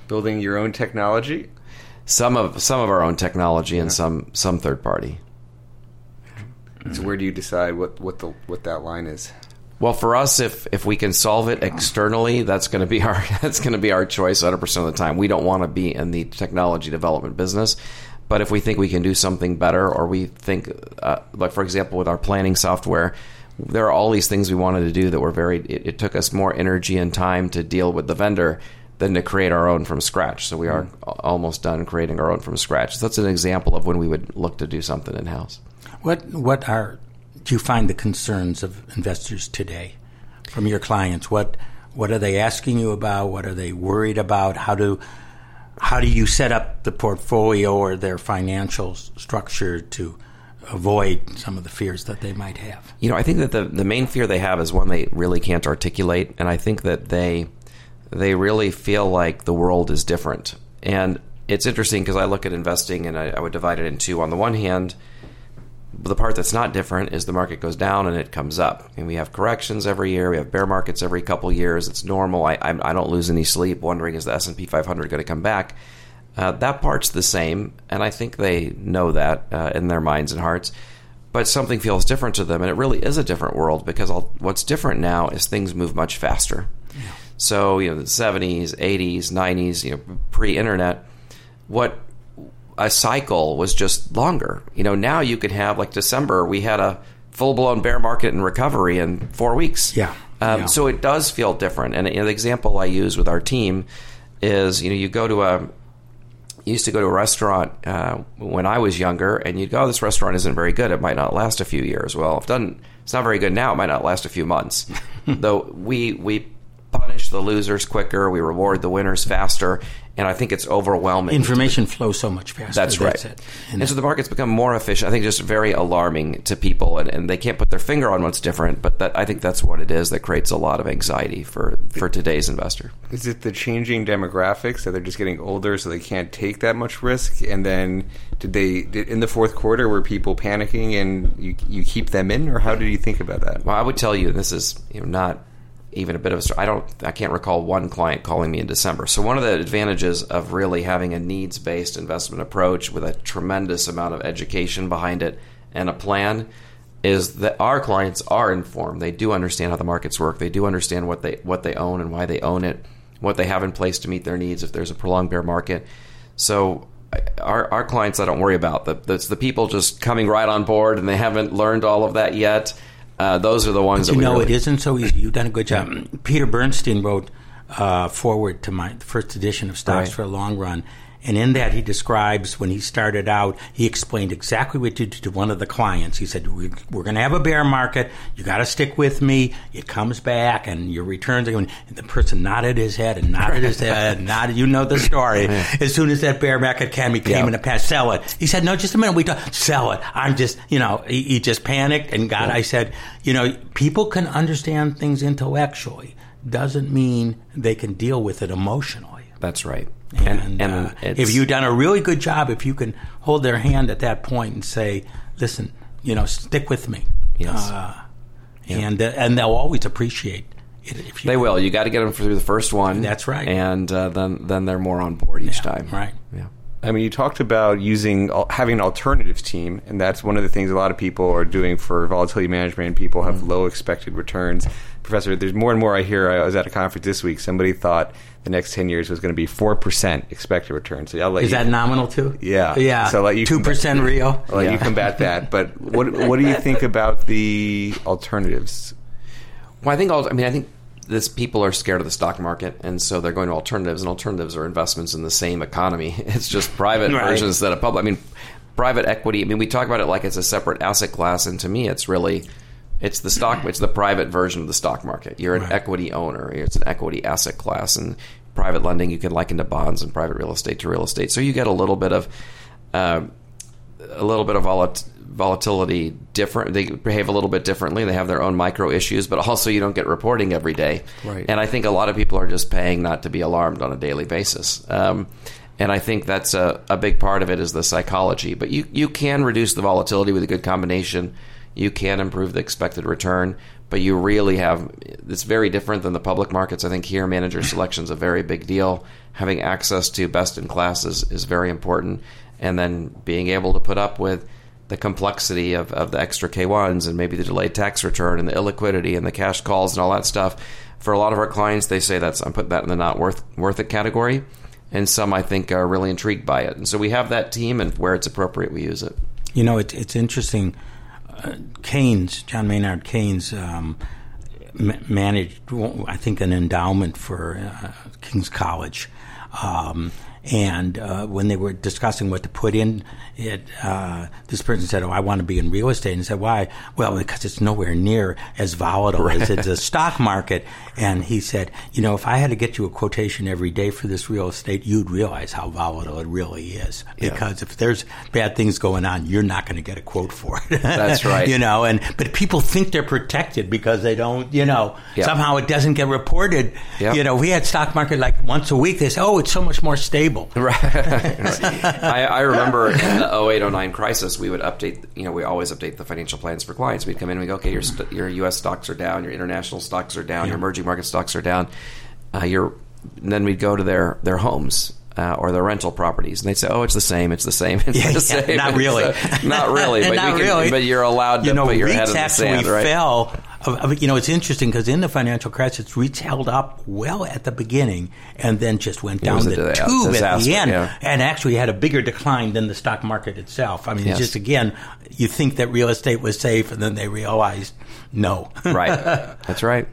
Building your own technology. Some of some of our own technology yeah. and some some third party. So where do you decide what, what the what that line is? Well, for us, if if we can solve it externally, that's going to be our that's going to be our choice 100 percent of the time. We don't want to be in the technology development business. But if we think we can do something better, or we think, uh, like for example, with our planning software, there are all these things we wanted to do that were very. It, it, took us more energy and time to deal with the vendor than to create our own from scratch. So we are mm-hmm. almost done creating our own from scratch. So that's an example of when we would look to do something in house. What what are do you find the concerns of investors today from your clients? What what are they asking you about? What are they worried about? How do how do you set up the portfolio or their financial structure to avoid some of the fears that they might have? You know, I think that the, the main fear they have is one they really can't articulate, and I think that they they really feel like the world is different. And it's interesting because I look at investing and I, I would divide it in two. On the one hand, the part that's not different is the market goes down and it comes up. And we have corrections every year. We have bear markets every couple years. It's normal. I, I, I don't lose any sleep wondering is the S and P 500 going to come back. Uh, that part's the same, and I think they know that uh, in their minds and hearts. But something feels different to them, and it really is a different world because what's different now is things move much faster. Yeah. So you know the 70s, 80s, 90s, you know pre-internet, what a cycle was just longer. You know, now you could have like December, we had a full blown bear market and recovery in four weeks. Yeah. Um, yeah. So it does feel different. And the example I use with our team is, you know, you go to a, used to go to a restaurant uh, when I was younger, and you'd go, oh, this restaurant isn't very good. It might not last a few years. Well, if doesn't, it's not very good now. It might not last a few months. Though we we punish the losers quicker, we reward the winners faster, and I think it's overwhelming. Information flows so much faster. That's right. That's and, and so the market's become more efficient. I think just very alarming to people, and, and they can't put their finger on what's different. But that, I think that's what it is that creates a lot of anxiety for for today's investor. Is it the changing demographics that they're just getting older, so they can't take that much risk? And then did they did, in the fourth quarter were people panicking, and you you keep them in, or how did you think about that? Well, I would tell you this is you know not even a bit of a I don't I can't recall one client calling me in December. So one of the advantages of really having a needs based investment approach with a tremendous amount of education behind it and a plan is that our clients are informed. They do understand how the markets work. They do understand what they what they own and why they own it, what they have in place to meet their needs if there's a prolonged bear market. So our, our clients I don't worry about. The, that's the people just coming right on board and they haven't learned all of that yet uh, those are the ones but that you know really it isn't so easy. You've done a good job. Peter Bernstein wrote uh, forward to my first edition of Stocks right. for a Long Run, and in that, he describes when he started out, he explained exactly what he did to one of the clients. He said, We're, going to have a bear market. You got to stick with me. It comes back, and your returns are going. And the person nodded his head and nodded his head, and nodded. You know the story. As soon as that bear market came, he came yep. in a pass, sell it. He said, No, just a minute. We talk, sell it. I'm just, you know, he, he just panicked. And God, yep. I said, You know, people can understand things intellectually, doesn't mean they can deal with it emotionally. That's right. And, and, and uh, if you've done a really good job, if you can hold their hand at that point and say, "Listen, you know, stick with me," yes, uh, yeah. and uh, and they'll always appreciate it. If you they will. You got to get them through the first one. That's right. And uh, then then they're more on board each yeah, time. Right. Yeah. I mean, you talked about using having an alternatives team, and that's one of the things a lot of people are doing for volatility management. People have mm-hmm. low expected returns. Professor, there's more and more I hear. I was at a conference this week. Somebody thought the next ten years was going to be four percent expected return. So I'll let is you, that nominal too? Yeah, yeah. So I'll let you two percent real. I'll let yeah. you combat that. But what what do you think about the alternatives? Well, I think I mean I think this people are scared of the stock market, and so they're going to alternatives, and alternatives are investments in the same economy. It's just private right. versions instead of public. I mean, private equity. I mean, we talk about it like it's a separate asset class, and to me, it's really it's the stock. It's the private version of the stock market. You're an right. equity owner. It's an equity asset class, and private lending you can liken to bonds and private real estate to real estate. So you get a little bit of uh, a little bit of volatility volatility different. They behave a little bit differently. They have their own micro issues, but also you don't get reporting every day. Right. And I think a lot of people are just paying not to be alarmed on a daily basis. Um, and I think that's a, a big part of it is the psychology. But you, you can reduce the volatility with a good combination. You can improve the expected return, but you really have it's very different than the public markets. I think here manager selection is a very big deal. Having access to best in classes is very important, and then being able to put up with the complexity of, of the extra K1s and maybe the delayed tax return and the illiquidity and the cash calls and all that stuff. For a lot of our clients, they say that's I'm putting that in the not worth worth it category, and some I think are really intrigued by it. And so we have that team, and where it's appropriate, we use it. You know, it, it's interesting. Uh, Keynes, John Maynard Keynes, um, managed, I think, an endowment for uh, King's College. Um, and uh, when they were discussing what to put in it, uh, this person said, "Oh, I want to be in real estate." And said, "Why?" Well, because it's nowhere near as volatile right. as it's a stock market. And he said, "You know, if I had to get you a quotation every day for this real estate, you'd realize how volatile it really is. Yeah. Because if there's bad things going on, you're not going to get a quote for it. That's right. you know, and but people think they're protected because they don't. You know, yep. somehow it doesn't get reported. Yep. You know, we had stock market like once a week. They say, "Oh, it's so much more stable." Right. I, I remember the 08, 09 crisis, we would update, you know, we always update the financial plans for clients. We'd come in and we go, okay, your, st- your U.S. stocks are down, your international stocks are down, yeah. your emerging market stocks are down. Uh, your, then we'd go to their, their homes. Uh, or their rental properties, and they'd say, "Oh, it's the same. It's the same. It's yeah, the same. not really. Uh, not really. but not can, really. But you're allowed to you know, put your head in the sand, right? fell you know, it's interesting because in the financial crisis, REITs held up well at the beginning and then just went down the tube disaster, at the end, yeah. and actually had a bigger decline than the stock market itself. I mean, yes. just again, you think that real estate was safe, and then they realized no. right, that's right.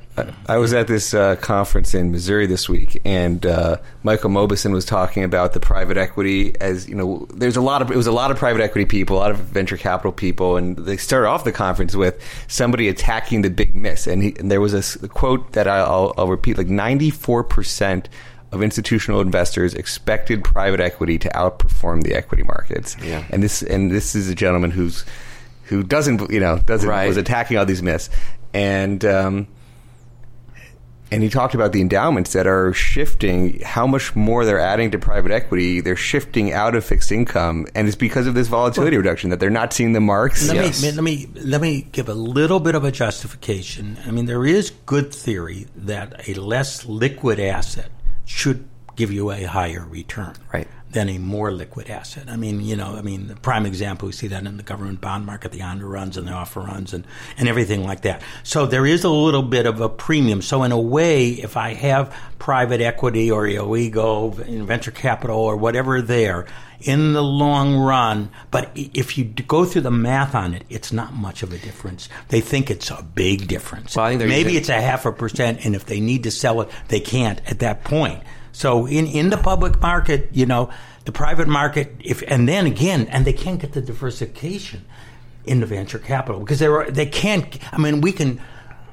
I was at this uh, conference in Missouri this week, and uh, Michael Mauboussin was talking about the private equity as you know. There's a lot of it was a lot of private equity people, a lot of venture capital people, and they started off the conference with somebody attacking the big miss, and, he, and there was a, a, quote that I'll, I'll repeat: like 94 percent of institutional investors expected private equity to outperform the equity markets. Yeah. And this and this is a gentleman who's who doesn't you know doesn't right. was attacking all these myths and. Um, and he talked about the endowments that are shifting how much more they're adding to private equity. They're shifting out of fixed income, and it's because of this volatility well, reduction that they're not seeing the marks. Let, yes. me, let me let me give a little bit of a justification. I mean, there is good theory that a less liquid asset should give you a higher return. Right than a more liquid asset. I mean, you know, I mean, the prime example, we see that in the government bond market, the on-the-runs and the off-the-runs and, and everything like that. So there is a little bit of a premium. So in a way, if I have private equity or illegal venture capital or whatever there, in the long run, but if you go through the math on it, it's not much of a difference. They think it's a big difference. Well, Maybe using- it's a half a percent, and if they need to sell it, they can't at that point. So in, in the public market, you know, the private market, if and then again, and they can't get the diversification in the venture capital because they they can't. I mean, we can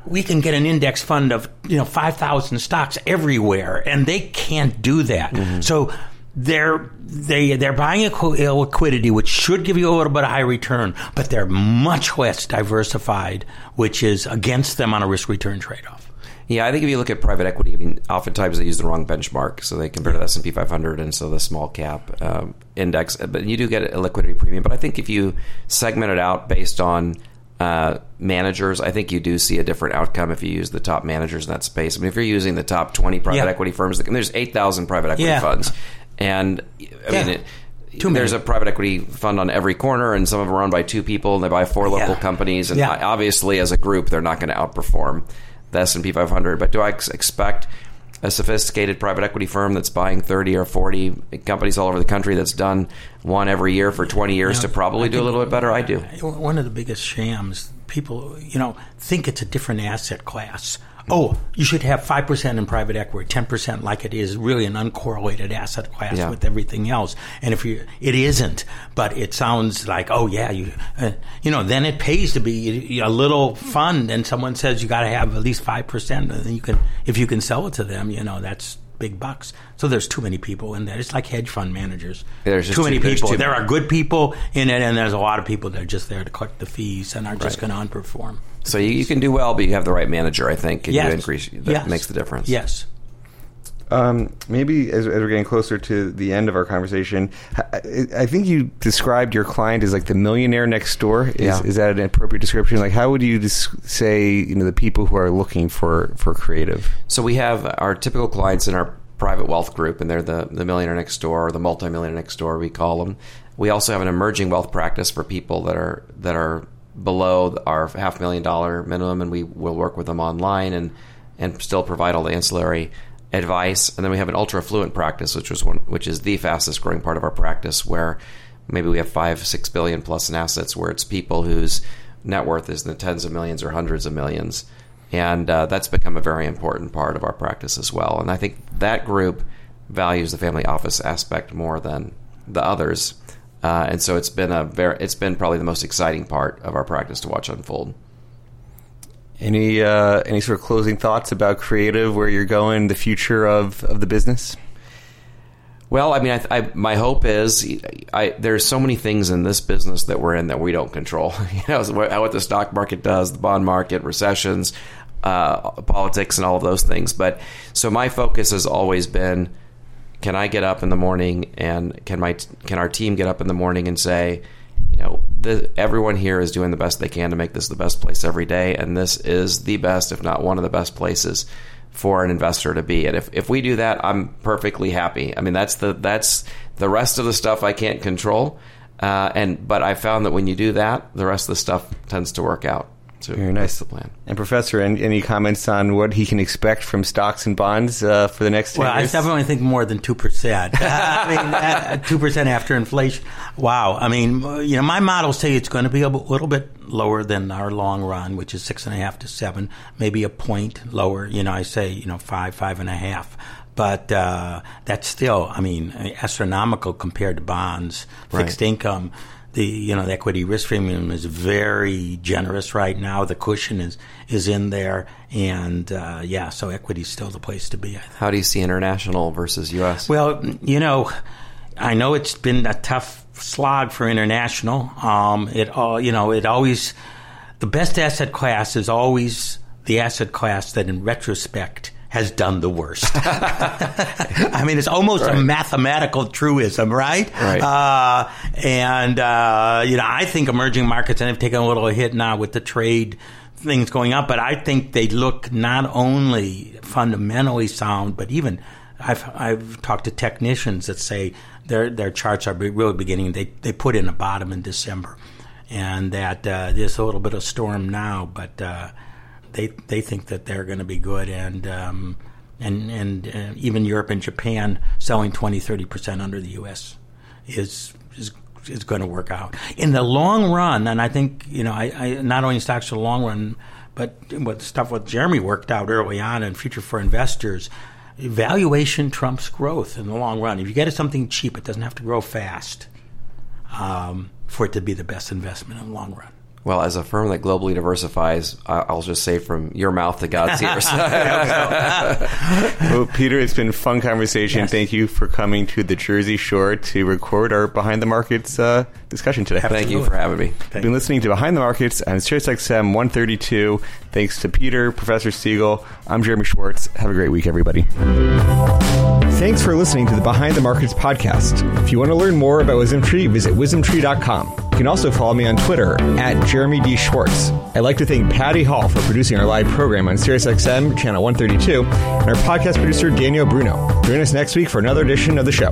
we can get an index fund of you know five thousand stocks everywhere, and they can't do that. Mm-hmm. So they're they they're buying a liquidity, which should give you a little bit of high return, but they're much less diversified, which is against them on a risk return trade off. Yeah, I think if you look at private equity, I mean, oftentimes they use the wrong benchmark, so they compare to the S and P 500 and so the small cap um, index. But you do get a liquidity premium. But I think if you segment it out based on uh, managers, I think you do see a different outcome if you use the top managers in that space. I mean, if you're using the top 20 private yeah. equity firms, there's 8,000 private equity yeah. funds, and I yeah. mean. It, there's a private equity fund on every corner, and some of them are owned by two people, and they buy four local companies. And. Obviously, as a group, they're not going to outperform the S and P 500. But do I ex- expect a sophisticated private equity firm that's buying 30 or 40 companies all over the country that's done one every year for 20 years to probably do a little bit better? I do. One of the biggest shams, people, you know, think it's a different asset class. Oh, you should have 5% in private equity, 10% like it is really an uncorrelated asset class Yeah. with everything else. And if you, it isn't, but it sounds like, oh yeah, you, uh, you know, then it pays to be a little fund and someone says you got to have at least 5% and then you can, if you can sell it to them, you know, that's big bucks. So there's too many people in there. It's like hedge fund managers. There's just too many too- people. too there many. are good people in it, and there's a lot of people that are just there to collect the fees and are just Right. going to underperform. So you, you can do well, but you have the right manager, I think, and Yes. you increase that Yes. makes the difference. Yes. Um, maybe as, as we're getting closer to the end of our conversation, I, I think you described your client as like the millionaire next door. Is, Yeah. is that an appropriate description? Like, how would you dis- say you know the people who are looking for for creative? So we have our typical clients in our private wealth group, and they're the, the millionaire next door, or the multimillionaire next door, we call them. We also have an emerging wealth practice for people that are that are below our half million dollar minimum, and we will work with them online and and still provide all the ancillary advice. And then we have an ultra affluent practice, which was one, which is the fastest growing part of our practice, where maybe we have five, six billion plus in assets, where it's people whose net worth is in the tens of millions or hundreds of millions and uh, that's become a very important part of our practice as well. And I think that group values the family office aspect more than the others, uh, and so it's been a very it's been probably the most exciting part of our practice to watch unfold. Any uh, any sort of closing thoughts about creative, where you're going, the future of of the business? Well, I mean, I, I, my hope is I, there's so many things in this business that we're in that we don't control. you know, what, what the stock market does, the bond market, recessions, uh, politics, and all of those things. But so my focus has always been: Can I get up in the morning and can my can our team get up in the morning and say, you know, the, everyone here is doing the best they can to make this the best place every day, and this is the best, if not one of the best places for an investor to be. And if, if we do that, I'm perfectly happy. I mean, that's the that's the rest of the stuff I can't control. Uh, and but I found that when you do that, the rest of the stuff tends to work out. So Very nice. that's the plan. And Professor, any, any comments on what he can expect from stocks and bonds uh, for the next 10 Well, I definitely think more than two percent. I mean, uh, two percent after inflation. Wow. I mean, you know, my models say it's going to be a little bit lower than our long run, which is six and a half to seven, maybe a point lower. You know, I say you know five, five and a half. But uh, that's still, I mean, astronomical compared to bonds, fixed income. The you know the equity risk premium is very generous right now. The cushion is is in there, and uh, yeah, so equity is still the place to be. I think. How do you see international versus U.S.? Well, you know, I know it's been a tough slog for international. Um, it all, you know, it always the best asset class is always the asset class that, in retrospect, has done the worst. I mean, it's almost a mathematical truism, right? Right. Uh, and uh, you know, I think emerging markets and have taken a little hit now with the trade things going up, but I think they look not only fundamentally sound, but even I've I've talked to technicians that say their their charts are really beginning. They they put in a bottom in December, and that uh, there's a little bit of storm now, but uh, they they think that they're going to be good and. Um, and and uh, even Europe and Japan selling 20 30 percent under the U.S. is is is going to work out in the long run. And I think you know, I, I not only stocks for the long run, but what stuff what Jeremy worked out early on and future for investors. Valuation trumps growth in the long run. If you get something cheap, it doesn't have to grow fast um, for it to be the best investment in the long run. Well, as a firm that globally diversifies, I'll just say from your mouth to God's ears. well, Peter, it's been a fun conversation. Yes. Thank you for coming to the Jersey Shore to record our Behind the Markets uh, discussion today. Thank you for having me. You've been listening to Behind the Markets on SiriusXM 132. Thanks to Peter, Professor Siegel. I'm Jeremy Schwartz. Have a great week, everybody. Thanks for listening to the Behind the Markets podcast. If you want to learn more about WisdomTree, visit wisdomtree.com. You can also follow me on Twitter at Jeremy D. Schwartz. I'd like to thank Patty Hall for producing our live program on SiriusXM channel 132 and our podcast producer Daniel Bruno. Join us next week for another edition of the show.